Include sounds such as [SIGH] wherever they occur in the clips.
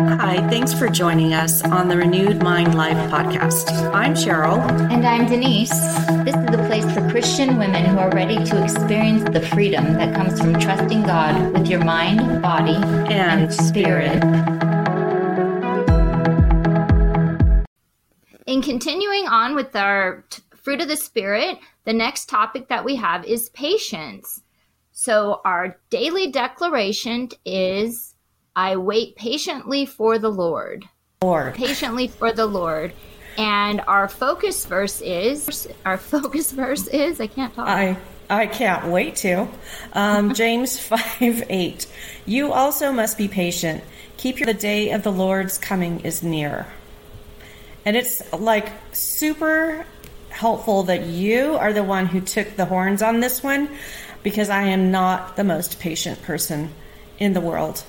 Hi, thanks for joining us on the Renewed Mind Life podcast. I'm Cheryl. And I'm Denise. This is a place for Christian women who are ready to experience the freedom that comes from trusting God with your mind, body, and, and spirit. In continuing on with our t- fruit of the Spirit, the next topic that we have is patience. So, our daily declaration is I wait patiently for the Lord. Lord. Patiently for the Lord. And our focus verse is our [LAUGHS] focus verse is I can't talk. I I can't wait to. Um, [LAUGHS] James 5 8. You also must be patient. Keep your, the day of the Lord's coming is near. And it's like super helpful that you are the one who took the horns on this one because I am not the most patient person in the world.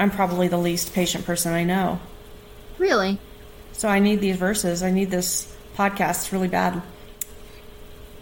I'm probably the least patient person I know. Really? So I need these verses. I need this podcast really bad.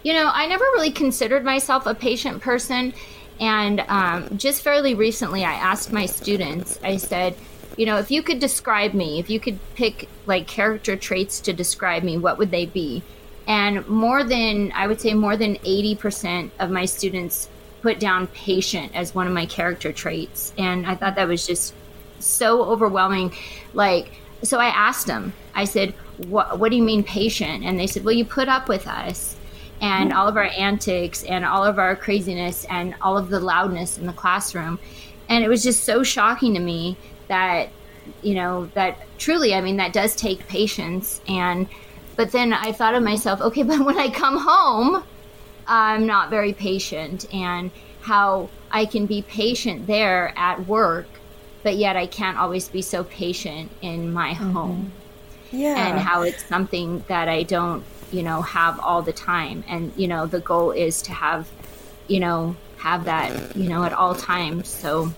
You know, I never really considered myself a patient person. And um, just fairly recently, I asked my students, I said, you know, if you could describe me, if you could pick like character traits to describe me, what would they be? And more than, I would say, more than 80% of my students put down patient as one of my character traits. And I thought that was just so overwhelming. Like, so I asked them, I said, what, what do you mean patient? And they said, well, you put up with us and all of our antics and all of our craziness and all of the loudness in the classroom. And it was just so shocking to me that, you know, that truly, I mean, that does take patience. And, but then I thought of myself, okay, [LAUGHS] but when I come home, I'm not very patient and how I can be patient there at work, but yet I can't always be so patient in my mm-hmm. home. Yeah. And how it's something that I don't, you know, have all the time. And, you know, the goal is to have, you know, have that, you know, at all times. So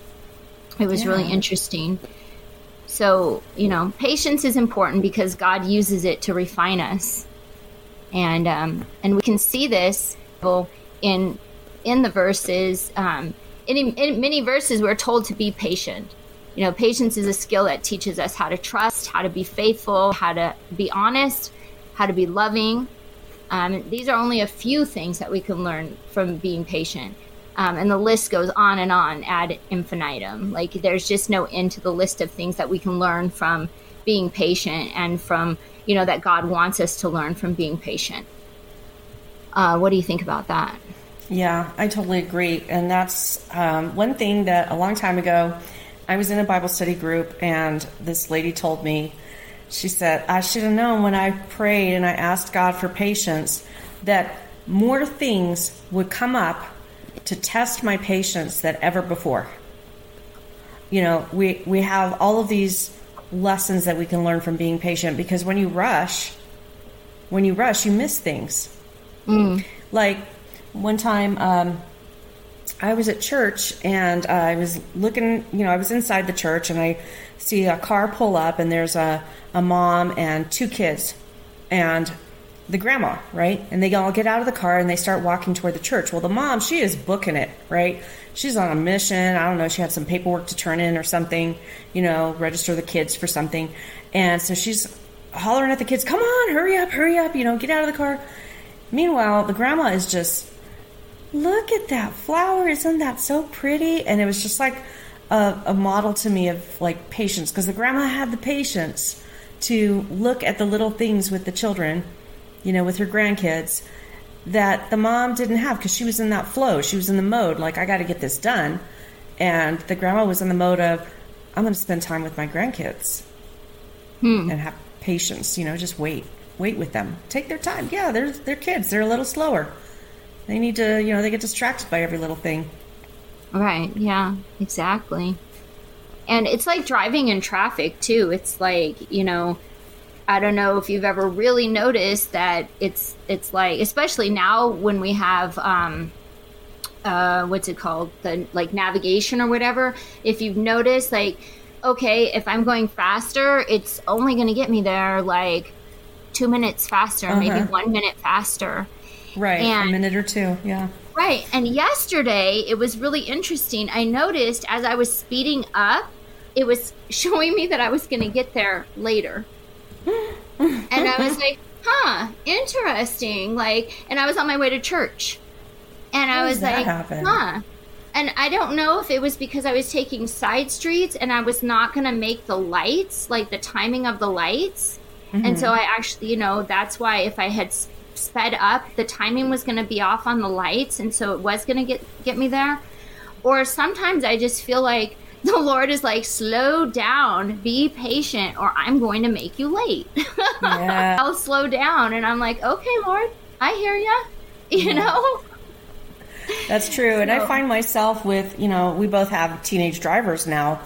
it was yeah. really interesting. So, you know, patience is important because God uses it to refine us. And um, and we can see this in in the verses. Um, in, in many verses, we're told to be patient. You know, patience is a skill that teaches us how to trust, how to be faithful, how to be honest, how to be loving. Um, these are only a few things that we can learn from being patient. Um, and the list goes on and on ad infinitum. Like there's just no end to the list of things that we can learn from being patient and from, you know, that God wants us to learn from being patient. Uh, what do you think about that? Yeah, I totally agree. And that's um, one thing that a long time ago, I was in a Bible study group, and this lady told me, she said, I should have known when I prayed and I asked God for patience that more things would come up to test my patience than ever before. You know, we, we have all of these lessons that we can learn from being patient because when you rush, when you rush, you miss things. Mm. Like one time, um, I was at church and I was looking, you know, I was inside the church and I see a car pull up and there's a, a mom and two kids and the grandma, right? And they all get out of the car and they start walking toward the church. Well, the mom, she is booking it, right? She's on a mission. I don't know, she had some paperwork to turn in or something, you know, register the kids for something. And so she's hollering at the kids, come on, hurry up, hurry up, you know, get out of the car. Meanwhile, the grandma is just, look at that flower. Isn't that so pretty? And it was just like a, a model to me of like patience because the grandma had the patience to look at the little things with the children, you know, with her grandkids that the mom didn't have because she was in that flow. She was in the mode like, I got to get this done. And the grandma was in the mode of, I'm going to spend time with my grandkids hmm. and have patience, you know, just wait wait with them. Take their time. Yeah, they're they're kids. They're a little slower. They need to, you know, they get distracted by every little thing. Right. Yeah. Exactly. And it's like driving in traffic too. It's like, you know, I don't know if you've ever really noticed that it's it's like especially now when we have um uh what's it called? The like navigation or whatever. If you've noticed like okay, if I'm going faster, it's only going to get me there like two minutes faster, uh-huh. maybe one minute faster. Right, and, a minute or two, yeah. Right. And yesterday, it was really interesting. I noticed as I was speeding up, it was [LAUGHS] showing me that I was going to get there later. and I was [LAUGHS] like, huh, interesting. Like, and I was on my way to church. And How I was like, happen? huh. And I don't know if it was because I was taking side streets and I was not going to make the lights, like the timing of the lights. And so mm-hmm. I actually, you know, that's why if I had sped up, the timing was going to be off on the lights. And so it was going to get, get me there. Or sometimes I just feel like [LAUGHS] the Lord is like, slow down, be patient, or I'm going to make you late. Yeah. [LAUGHS] I'll slow down. And I'm like, okay, Lord, I hear ya. [LAUGHS] You know? That's true. And I find myself with, you know, we both have teenage drivers now.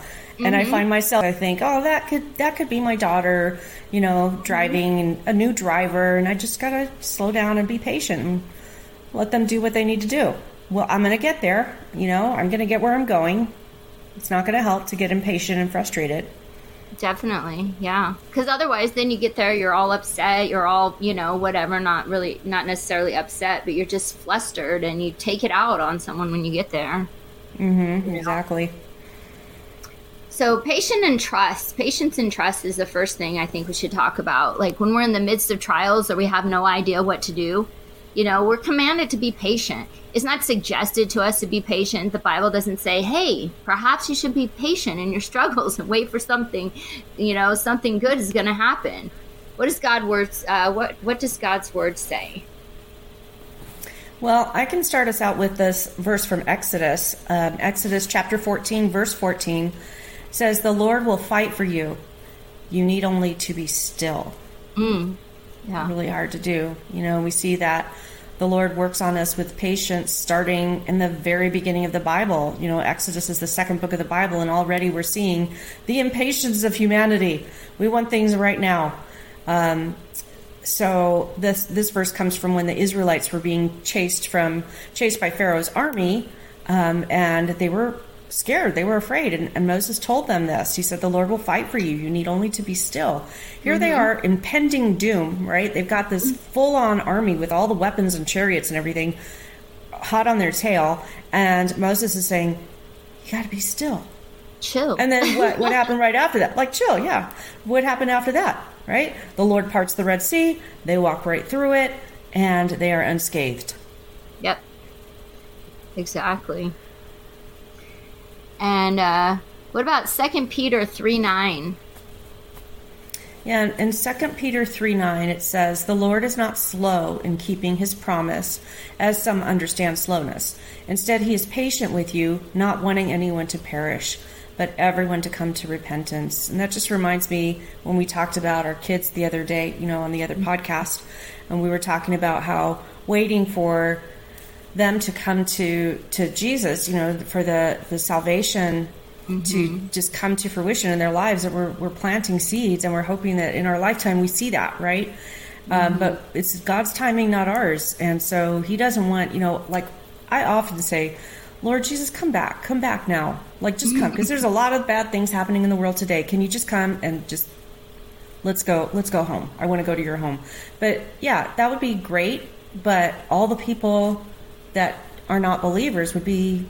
And I mm-hmm. find myself, I think, oh, that could that could be my daughter, you know, driving and a new driver, and I just gotta slow down and be patient and let them do what they need to do. Well, I'm gonna get there, you know, I'm gonna get where I'm going. It's not gonna help to get impatient and frustrated. Definitely, yeah. Because otherwise, then you get there, you're all upset, you're all, you know, whatever, not really, not necessarily upset, but you're just flustered and you take it out on someone when you get there. Mm-hmm, exactly. So, patience and trust. Patience and trust is the first thing I think we should talk about. Like when we're in the midst of trials or we have no idea what to do, you know, we're commanded to be patient. It's not suggested to us to be patient. The Bible doesn't say, hey, perhaps you should be patient in your [LAUGHS] struggles and wait for something, you know, something good is going to happen. What does God words? Uh, what what does God's word say? Well, I can start us out with this verse from Exodus. Um, Exodus chapter 14, verse 14 says, The Lord will fight for you. You need only to be still. Yeah, Really hard to do. You know, we see that the Lord works on us with patience starting in the very beginning of the Bible. You know, Exodus is the second book of the Bible, and already we're seeing the impatience of humanity. We want things right now. Um, so this this verse comes from when the Israelites were being chased from chased by Pharaoh's army, um, and they were scared. They were afraid, and, and Moses told them this. He said, "The Lord will fight for you. You need only to be still." Here they mm-hmm. are, impending doom. Right? They've got this mm-hmm. full on army with all the weapons and chariots and everything, hot on their tail, and Moses is saying, "You got to be still." chill. And then what, what [LAUGHS] happened right after that? Like, chill, yeah. What happened after that, right? The Lord parts the Red Sea, they walk right through it, and they are unscathed. Yep. Exactly. And uh, what about Second Peter three nine? Yeah, and in 2 Peter 3 9, it says, The Lord is not slow in keeping his promise, as some understand slowness. Instead, he is patient with you, not wanting anyone to perish, but everyone to come to repentance. And that just reminds me when we talked about our kids the other day, you know, on the other podcast, and we were talking about how waiting for them to come to to Jesus, you know, for the the salvation to just come to fruition in their lives. That we're we're planting seeds, and we're hoping that in our lifetime we see that, right? Um, but it's God's timing, not ours, and so He doesn't want, you know, like I often say. Lord Jesus, come back, come back now. Like, just come, because there's a lot of bad things happening in the world today. Can you just come and just let's go let's go home i want to go to your home but yeah that would be great but all the people that are not believers would be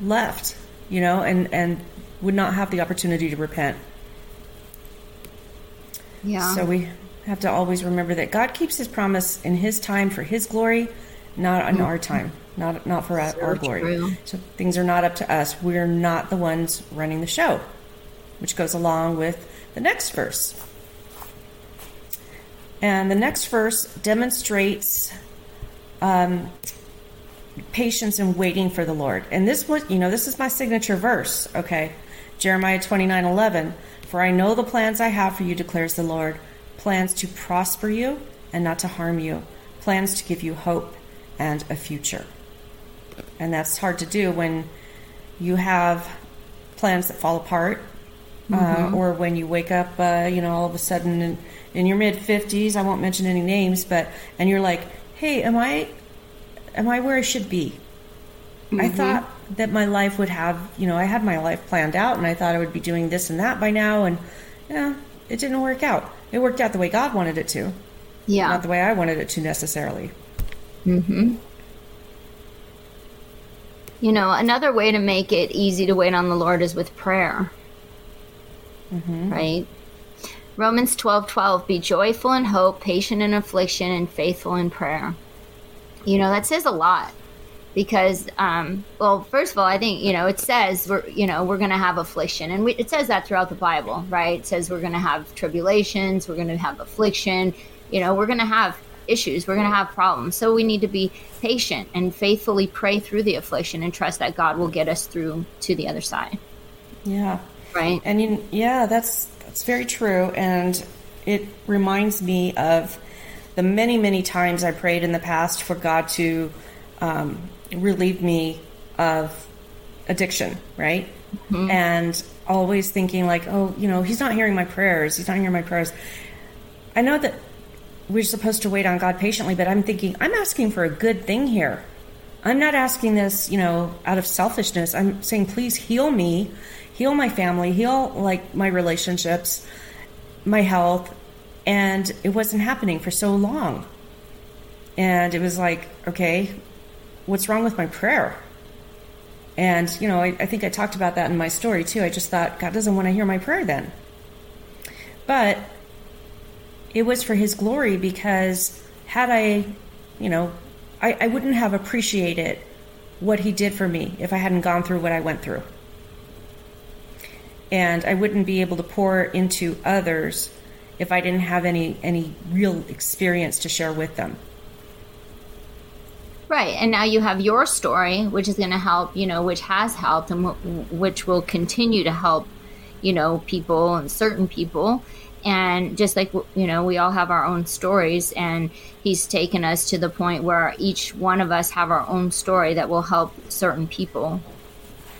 left you know and and would not have the opportunity to repent. Yeah. so we have to always remember that god keeps his promise in his time for his glory not in our time not not for our, our glory. true. so things are not up to us. We're not the ones running the show which goes along with the next verse. And the next verse demonstrates um, patience and waiting for the Lord. And this was, you know, this is my signature verse, okay? Jeremiah 29 11. For I know the plans I have for you, declares the Lord plans to prosper you and not to harm you, plans to give you hope and a future. And that's hard to do when you have plans that fall apart uh, or when you wake up, uh, you know, all of a sudden in, in your mid fifties. I won't mention any names, but and you're like, "Hey, am I, am I where I should be?" I thought that my life would have, you know, I had my life planned out, and I thought I would be doing this and that by now, and yeah, it didn't work out. It worked out the way God wanted it to, yeah. not the way I wanted it to necessarily. Hmm. You know, another way to make it easy to wait on the Lord is with prayer. right? Romans 12 12, be joyful in hope, patient in affliction, and faithful in prayer. You know, that says a lot because, um, well, first of all, I think, you know, it says we're, you know, we're going to have affliction. And we, it says that throughout the Bible, right? It says we're going to have tribulations, we're going to have affliction, you know, we're going to have issues, we're going to have problems. So we need to be patient and faithfully pray through the affliction and trust that God will get us through to the other side. Yeah. Right. And you, yeah, that's that's very true, and it reminds me of the many, many times I prayed in the past for God to um, relieve me of addiction, right? And always thinking like, oh, you know, He's not hearing my prayers. He's not hearing my prayers. I know that we're supposed to wait on God patiently, but I'm thinking I'm asking for a good thing here. I'm not asking this, you know, out of selfishness. I'm saying, please heal me, heal my family, heal like my relationships, my health. And it wasn't happening for so long. And it was like, okay, what's wrong with my prayer? And, you know, I, I think I talked about that in my story too. I just thought, God doesn't want to hear my prayer then. But it was for his glory because had I, you know, I, I wouldn't have appreciated what he did for me if I hadn't gone through what I went through. And I wouldn't be able to pour into others if I didn't have any any real experience to share with them. Right. And now you have your story, which is going to help, you know, which has helped and w- which will continue to help, you know, people and certain people. And just like, you know, we all have our own stories, and he's taken us to the point where each one of us have our own story that will help certain people.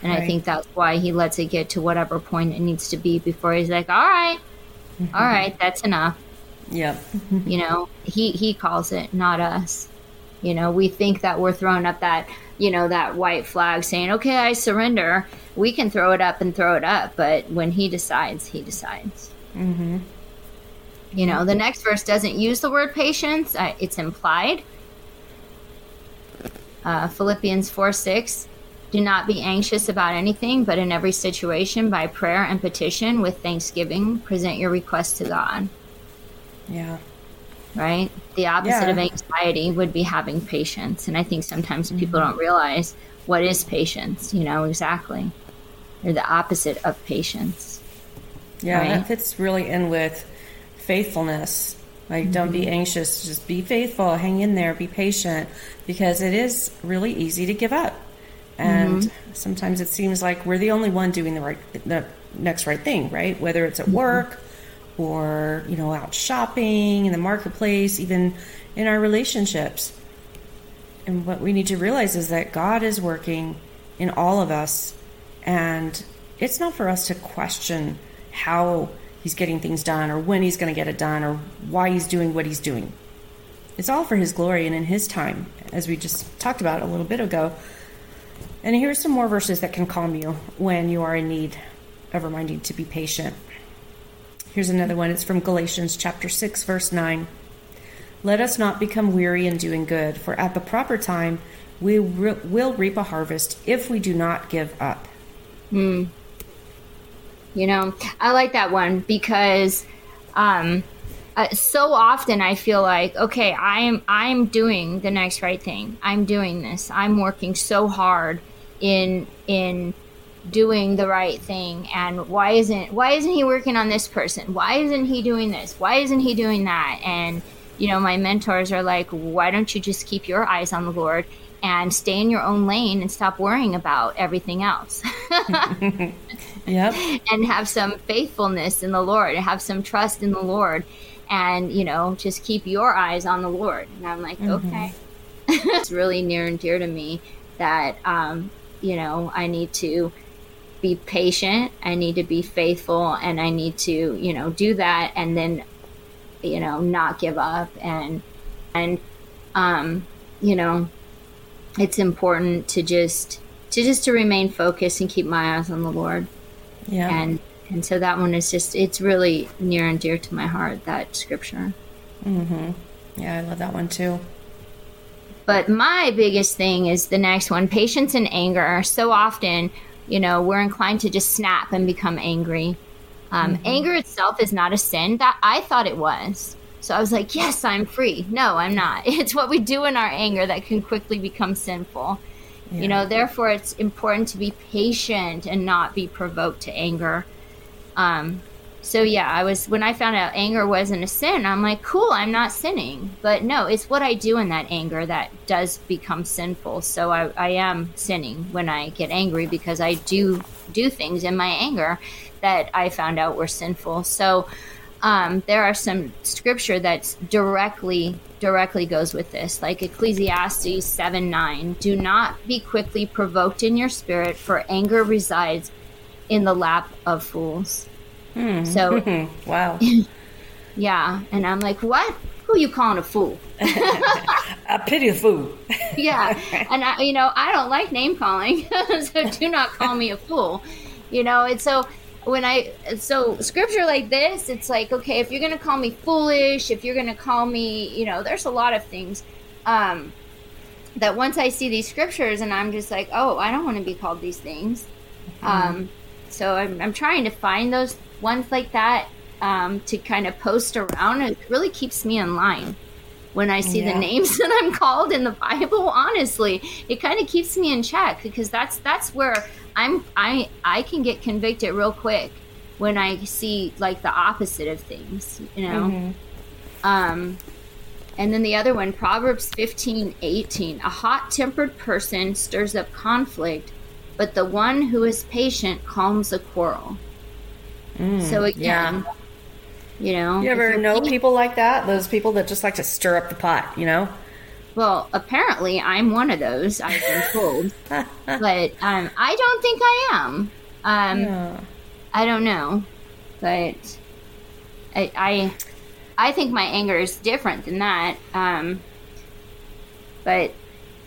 And I think that's why he lets it get to whatever point it needs to be before he's like, all right, all right, that's enough. Yep. you know he he calls it not us. You know we think that we're throwing up that you know that white flag saying okay i surrender. We can throw it up and throw it up but when he decides he decides. Mm-hmm. you know the next verse doesn't use the word patience. Uh, it's implied. Uh, philippians 4 6 do not be anxious about anything but in every situation by prayer and petition with thanksgiving present your requests to god Yeah. right? The opposite Yeah. of anxiety would be having patience. And I think sometimes people mm-hmm. don't realize what is patience, you know, exactly. They're the opposite of patience. Yeah, Right. that fits really in with faithfulness. Like, don't be mm-hmm. anxious, just be faithful, hang in there, be patient, because it is really easy to give up. Mm-hmm. And sometimes it seems like we're the only one doing the right, the next right thing, right? Whether it's at mm-hmm. work or, you know, out shopping in the marketplace, even in our relationships. And what we need to realize is that God is working in all of us, and it's not for us to question how He's getting things done or when He's going to get it done or why He's doing what He's doing. It's all for His glory and in His time, as we just talked about a little bit ago. And here's some more verses that can calm you when you are in need of reminding to be patient. Here's another one. It's from Galatians chapter 6 verse 9. Let us not become weary in doing good, for at the proper time we re- will reap a harvest if we do not give up. You know, I like that one because um, uh, so often I feel like, okay, I'm I'm doing the next right thing. I'm doing this. I'm working so hard in in doing the right thing. And why isn't why isn't he working on this person? Why isn't he doing this? Why isn't he doing that? And you know my mentors are like why don't you just keep your eyes on the lord and stay in your own lane and stop worrying about everything else? [LAUGHS] Yep. [LAUGHS] and have some faithfulness in the lord and have some trust in the lord and you know just keep your eyes on the lord. And i'm like okay. [LAUGHS] It's really near and dear to me that um you know i need to be patient i need to be faithful and i need to you know do that and then you know not give up and and um you know it's important to just to just to remain focused and keep my eyes on the lord Yeah. and and so that one is just it's really near and dear to my heart that scripture Mm-hmm. yeah, I love that one too. But my biggest thing is the next one patience and anger. So often, you know, we're inclined to just snap and become angry. Um, mm-hmm. Anger itself is not a sin. That I thought it was. So I was like, yes, I'm free. No, I'm not. [LAUGHS] It's what we do in our anger that can quickly become sinful. Yeah. You know, therefore, it's important to be patient and not be provoked to anger. Um, so yeah, I was when I found out anger wasn't a sin, I'm like, cool, I'm not sinning. But no, it's what I do in that anger that does become sinful. So I, I am sinning when I get angry because I do do things in my anger that I found out were sinful. So um, there are some scripture that's directly directly goes with this, like Ecclesiastes seven nine. Do not be quickly provoked in your spirit, for anger resides in the lap of fools. Hmm. So, [LAUGHS] wow. [LAUGHS] yeah, and I'm like, what? Who you calling a fool? [LAUGHS] a pity fool. yeah, and I, you know, I don't like name calling, so do not call me a fool. You know, and so when I so scripture like this, it's like okay, if you're gonna call me foolish, if you're gonna call me, you know, there's a lot of things. Um, that once I see these scriptures and I'm just like, oh, I don't want to be called these things. Mm-hmm. Um, so I'm, I'm trying to find those ones like that um, to kind of post around. It really keeps me in line when I see yeah. the names [LAUGHS] that I'm called in the Bible. Honestly, it kind of keeps me in check because that's that's where I'm I I can get convicted real quick when I see like the opposite of things, you know. Mm-hmm. Um, and then the other one, Proverbs 15, 18. A hot tempered person stirs up conflict, but the one who is patient calms a quarrel. Mm, so again, yeah. you know, you ever know people like that? Those people that just like to stir up the pot, you know? Well, apparently I'm one of those. I've been [LAUGHS] told, [LAUGHS] but um, I don't think I am. Um, yeah. I don't know, but I, I, I think my anger is different than that. Um, but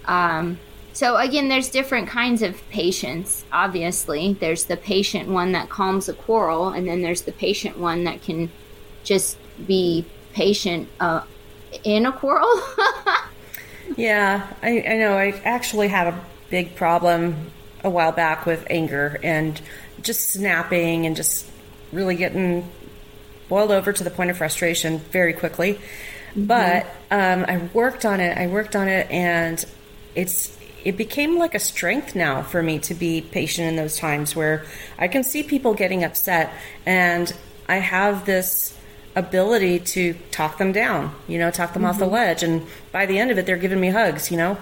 um, so again, there's different kinds of patience. Obviously, there's the patient one that calms a quarrel, and then there's the patient one that can just be patient uh, in a quarrel. [LAUGHS] yeah, I, I know. I actually had a big problem a while back with anger and just snapping and just really getting boiled over to the point of frustration very quickly. Mm-hmm. But um, I worked on it. I worked on it, and it's it became like a strength now for me to be patient in those times where I can see people getting upset and I have this ability to talk them down, you know, talk them mm-hmm. off the mm-hmm. ledge. And by the end of it, they're giving me hugs, you know.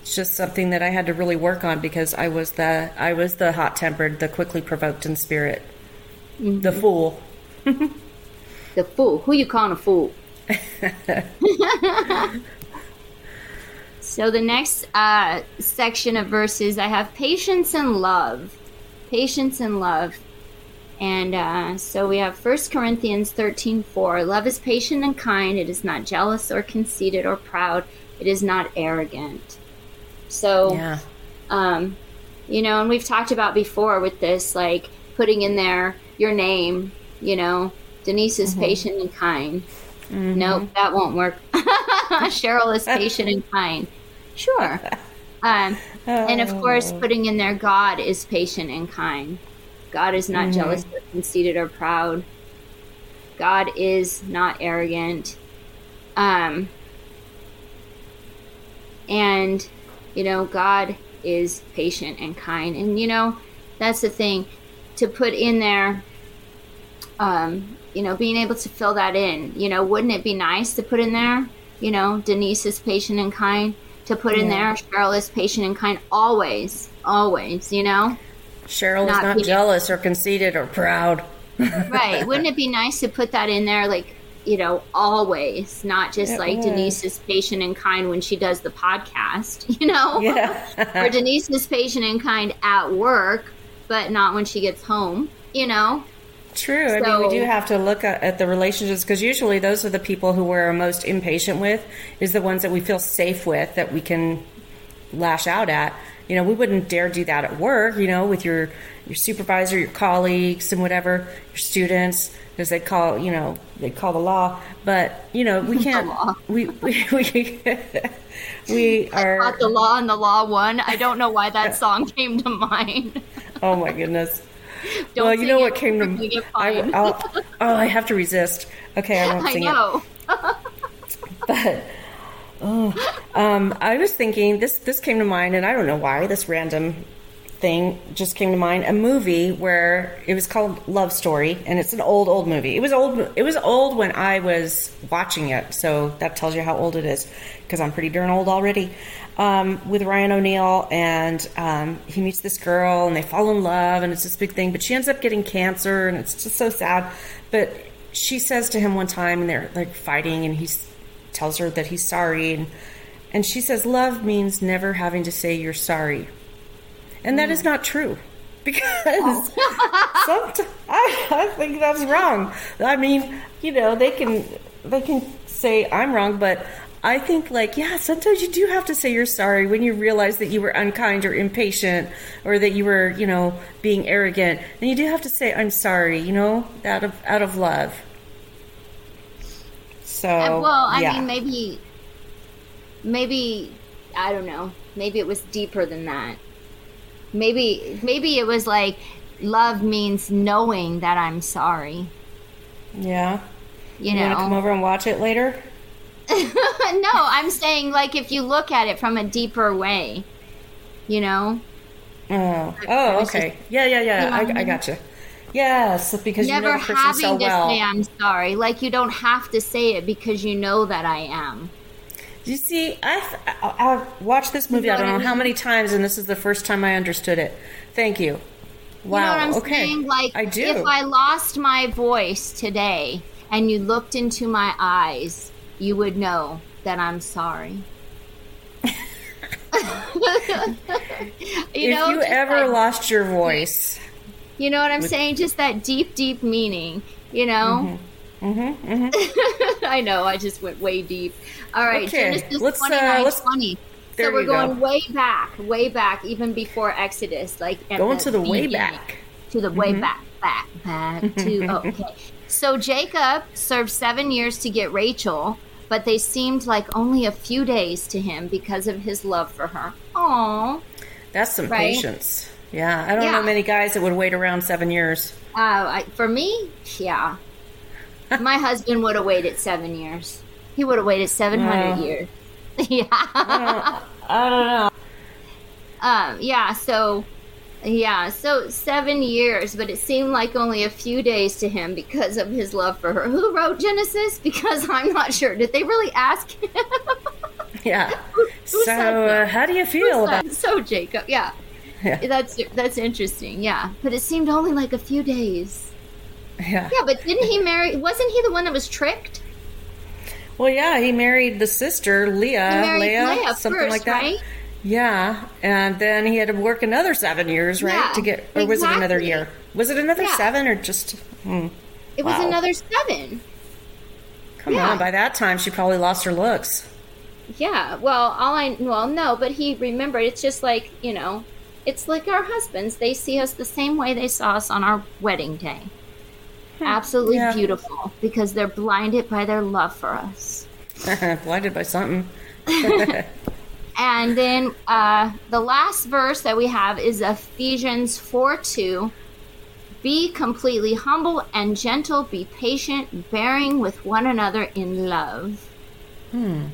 It's just something that I had to really work on because I was the I was the hot tempered, the quickly provoked in spirit, mm-hmm. the fool. [LAUGHS] the fool. Who you calling a fool? [LAUGHS] [LAUGHS] So the next uh, section of verses, I have patience and love. Patience and love. And uh, so we have 1 Corinthians 13 4. Love is patient and kind. It is not jealous or conceited or proud. It is not arrogant. So, yeah. um, you know, and we've talked about before with this, like putting in there your name, you know, Denise is mm-hmm. patient and kind. Mm-hmm. Nope, that won't work. [LAUGHS] [LAUGHS] Cheryl is patient and kind. Sure. Um, oh. And of course, oh. putting in there, God is patient and kind. God is not mm-hmm. jealous or conceited or proud. God is not arrogant. Um, and, you know, God is patient and kind. And, you know, that's the thing to put in there, um, you know, being able to fill that in. You know, wouldn't it be nice to put in there, you know, Denise is patient and kind? to put yeah. in there. Cheryl is patient and kind always, always, you know? Cheryl not is not jealous or conceited or proud. [LAUGHS] right. Wouldn't it be nice to put that in there, like, you know, always, not just it like. Denise is patient and kind when she does the podcast, [LAUGHS] you know? Yeah. [LAUGHS] or Denise is patient and kind at work, but not when she gets home, you know? True. So, I mean, we do have to look at, at the relationships because usually those are the people who we're most impatient with, is the ones that we feel safe with that we can lash out at. You know, we wouldn't dare do that at work. You know, with your your supervisor, your colleagues, and whatever, your students, because they call you know they call the law. But you know, we [LAUGHS] can't. we we [LAUGHS] we, we are the law and the law won. I don't know why that [LAUGHS] song came to mind. oh my goodness. [LAUGHS] Don't well, you know what came to I. I'll, [LAUGHS] oh, I have to resist. Okay, I won't I know. it. [LAUGHS] But oh, um, I was thinking this. This came to mind, and I don't know why. This random thing just came to mind. A movie where it was called Love Story, and it's an old, old movie. It was old. It was old when I was watching it, so that tells you how old it is. Because I'm pretty darn old already. Um, with Ryan O'Neal, and um, he meets this girl, and they fall in love, and it's this big thing. But she ends up getting cancer, and it's just so sad. But she says to him one time, and they're like fighting, and he tells her that he's sorry, and and she says, "Love means never having to say you're sorry," and that is not true. Because [LAUGHS] sometimes I, [LAUGHS] I think that's wrong. I mean, you know, they can they can say I'm wrong, but I think like yeah, sometimes you do have to say you're sorry when you realize that you were unkind or impatient or that you were you know being arrogant. And you do have to say I'm sorry, you know, out of out of love. So Uh, well, I yeah. mean, maybe, maybe I don't know. Maybe it was deeper than that. Maybe, maybe it was like love means knowing that I'm sorry. yeah. You You want to come over and watch it later? [LAUGHS] no, I'm saying like if you look at it from a deeper way, you know, Oh, oh, okay. Yeah, yeah, yeah. You know I I, I mean? gotcha. Yes, because you never know the having so to well. say I'm sorry. Like you don't have to say it because you know that I am. You see, I've, I- I've watched this movie. know I don't what I know how many times, and this is the first time I understood it. Thank you. Wow. You know okay. saying? Like, I do. if I lost my voice today and you looked into my eyes, you would know that I'm sorry. you if know, you ever like- lost your voice, you know what I'm saying? Just that deep, deep meaning. You know. Mm-hmm. [LAUGHS] I know. I just went way deep. All right, Okay, Genesis let's, uh, let's- 20. there so we're you go. going way back, way back, even before Exodus, like going to the way back. to the way back, back, back to oh, [LAUGHS] okay. So Jacob served seven years to get Rachel, but they seemed like only a few days to him because of his love for her. Aww. That's some Right? patience. Yeah, I don't Yeah. know many guys that would wait around seven years. Uh, I, for me, yeah. [LAUGHS] My husband would have waited seven years. He would have waited seven hundred years. [LAUGHS] yeah. I don't know. Um, yeah, so yeah, so seven years, but it seemed like only a few days to him because of his love for her. Who wrote Genesis? Because I'm not sure. Did they really ask him? [LAUGHS] Yeah. who so, uh, how do you feel about? so Jacob, yeah. Yeah. That's that's interesting, yeah. But it seemed only like a few days. Yeah. Yeah, but didn't he marry? Wasn't he the one that was tricked? Well, yeah, he married the sister Leah, Leah, Leah something first, like that. right? Yeah, and then he had to work another seven years, right, Yeah, to get, or was it another year? Was it another Yeah. seven or just? Hmm, It was Wow. another seven. come Yeah. on, by that time she probably lost her looks. Yeah, well, all I well no, but he remembered. It's just like you know, it's like our husbands. They see us the same way they saw us on our wedding day. Absolutely Yeah. beautiful because they're blinded by their love for us. [LAUGHS] Blinded by something. [LAUGHS] And then uh, the last verse that we have is Ephesians 4 2. Be completely humble and gentle, be patient, bearing with one another in love. Hmm.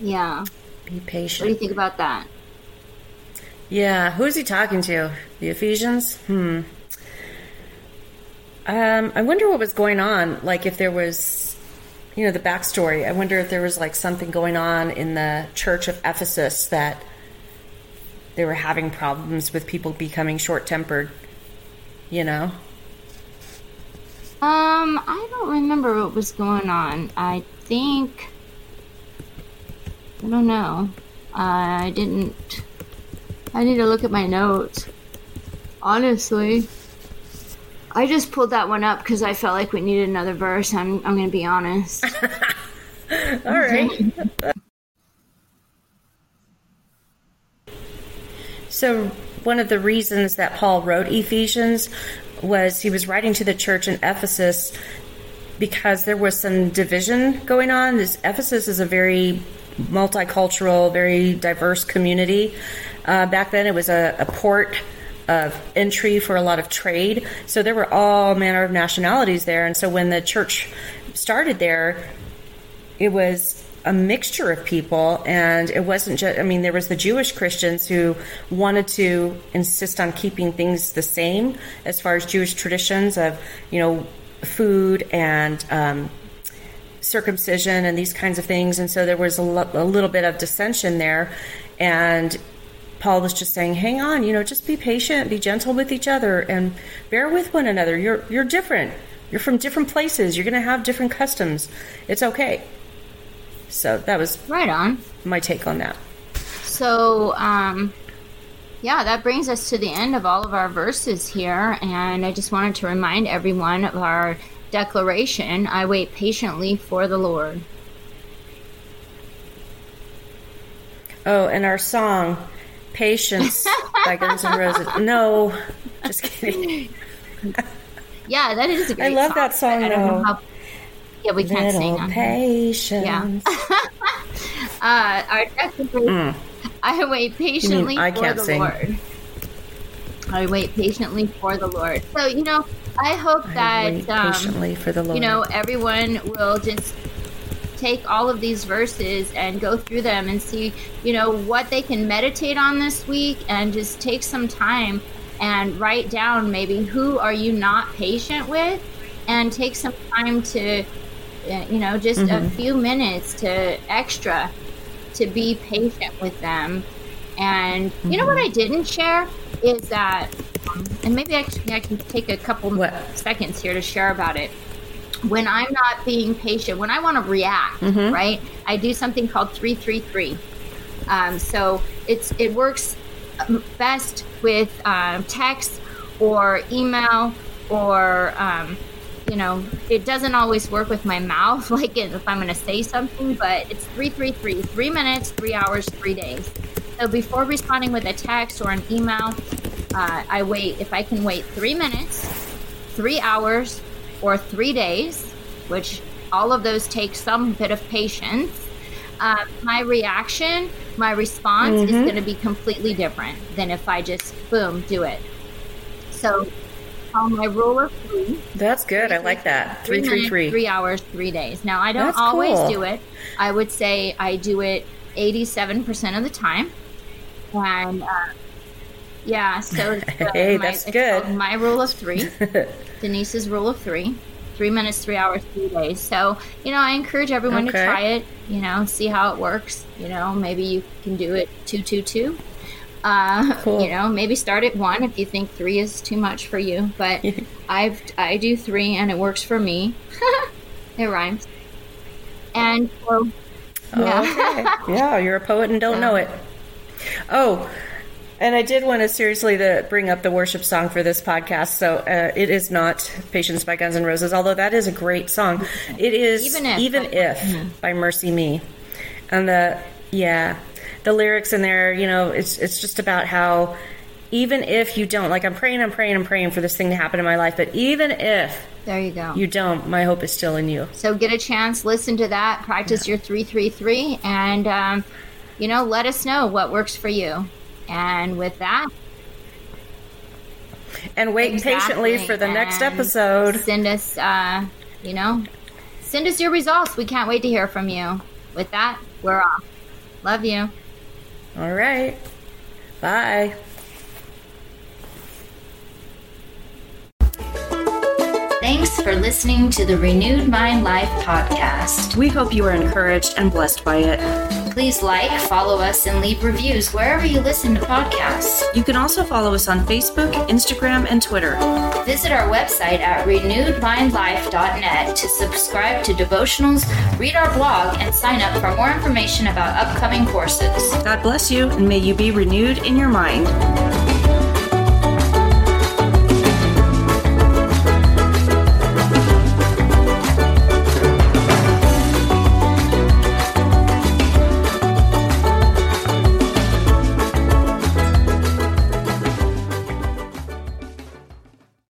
Yeah. Be patient. What do you think about that? Yeah, who's he talking to? The Ephesians? Hmm. Um, I wonder what was going on. Like, if there was, you know, the backstory. I wonder if there was like something going on in the church of Ephesus that they were having problems with people becoming short tempered. You know? Um, I don't remember what was going on. I think. I don't know. I didn't. I need to look at my notes. Honestly. I just pulled that one up because I felt like we needed another verse. I'm, I'm going to be honest. [LAUGHS] All right. so, one of the reasons that Paul wrote Ephesians was he was writing to the church in Ephesus because there was some division going on. This Ephesus is a very multicultural, very diverse community. Uh, back then, it was a, a port of entry for a lot of trade. So there were all manner of nationalities there. And so when the church started there, it was a mixture of people and it wasn't just i mean there was the jewish christians who wanted to insist on keeping things the same as far as jewish traditions of you know food and um, circumcision and these kinds of things and so there was a, lo- a little bit of dissension there and Paul was just saying, "Hang on, you know, just be patient, be gentle with each other, and bear with one another. You're you're different. You're from different places. You're going to have different customs. It's okay." So that was right on my take on that. So, um, yeah, that brings us to the end of all of our verses here, and I just wanted to remind everyone of our declaration: "I wait patiently for the Lord." Oh, and our song Patience by Guns N' Roses. No, just kidding. yeah, that is a great. I love song. that song, I don't know though. how. Yeah, we can't Little sing on patience. [LAUGHS] Uh, our declaration. I wait patiently I for the sing. Lord. I wait patiently for the Lord. So you know, I hope I that wait um, for the Lord. you know everyone will just take all of these verses and go through them and see you know what they can meditate on this week and just take some time and write down maybe who are you not patient with and take some time to uh, you know just a few minutes to extra to be patient with them. And you know what i didn't share is that and maybe I can, I can take a couple What? seconds here to share about it when I'm not being patient, when I want to react, right? I do something called three three three. Um, so it's it works um, best with um, text or email or um, you know it doesn't always work with my mouth [LAUGHS] like if I'm going to say something, but it's three three three three minutes, three hours, three days. So before responding with a text or an email, uh, I wait if I can wait three minutes three hours or three days, which all of those take some bit of patience, uh, my reaction, my response is going to be completely different than if I just boom do it. So, on my rule of three, That's good. I like that. Three, three, minutes, three. three hours, three days. Now, I don't That's always cool. do it. I would say I do it 87% of the time. And uh, yeah, so [LAUGHS] uh, Hey, my, that's it's good. my rule of three. [LAUGHS] Denise's rule of three. Three minutes, three hours, three days. So, you know, I encourage everyone to try it, you know, see how it works. You know, maybe you can do it two, two, two. Uh, Cool. You know, maybe start at one if you think three is too much for you. But [LAUGHS] I've I do three and it works for me. it rhymes. And so, yeah. Okay. yeah, you're a poet and don't know it. Oh, and I did want to seriously to bring up the worship song for this podcast. So uh, it is not "Patience" by Guns N' Roses, although that is a great song. It is Even If even by- if by MercyMe, and the yeah, the lyrics in there. You know, it's it's just about how even if you don't like, I'm praying, I'm praying, I'm praying for this thing to happen in my life, but even if there you go. you don't, my hope is still in you. So get a chance, listen to that, practice your 333, and, um, you know, let us know what works for you. And with that, And wait patiently for the next episode. Send us, uh, you know, send us your results. We can't wait to hear from you. With that, we're off. Love you. All right. Bye. Thanks for listening to the Renewed Mind Life podcast. We hope you are encouraged and blessed by it. Please like, follow us, and leave reviews wherever you listen to podcasts. You can also follow us on Facebook, Instagram, and Twitter. Visit our website at renewedmindlife.net to subscribe to devotionals, read our blog, and sign up for more information about upcoming courses. God bless you, and may you be renewed in your mind.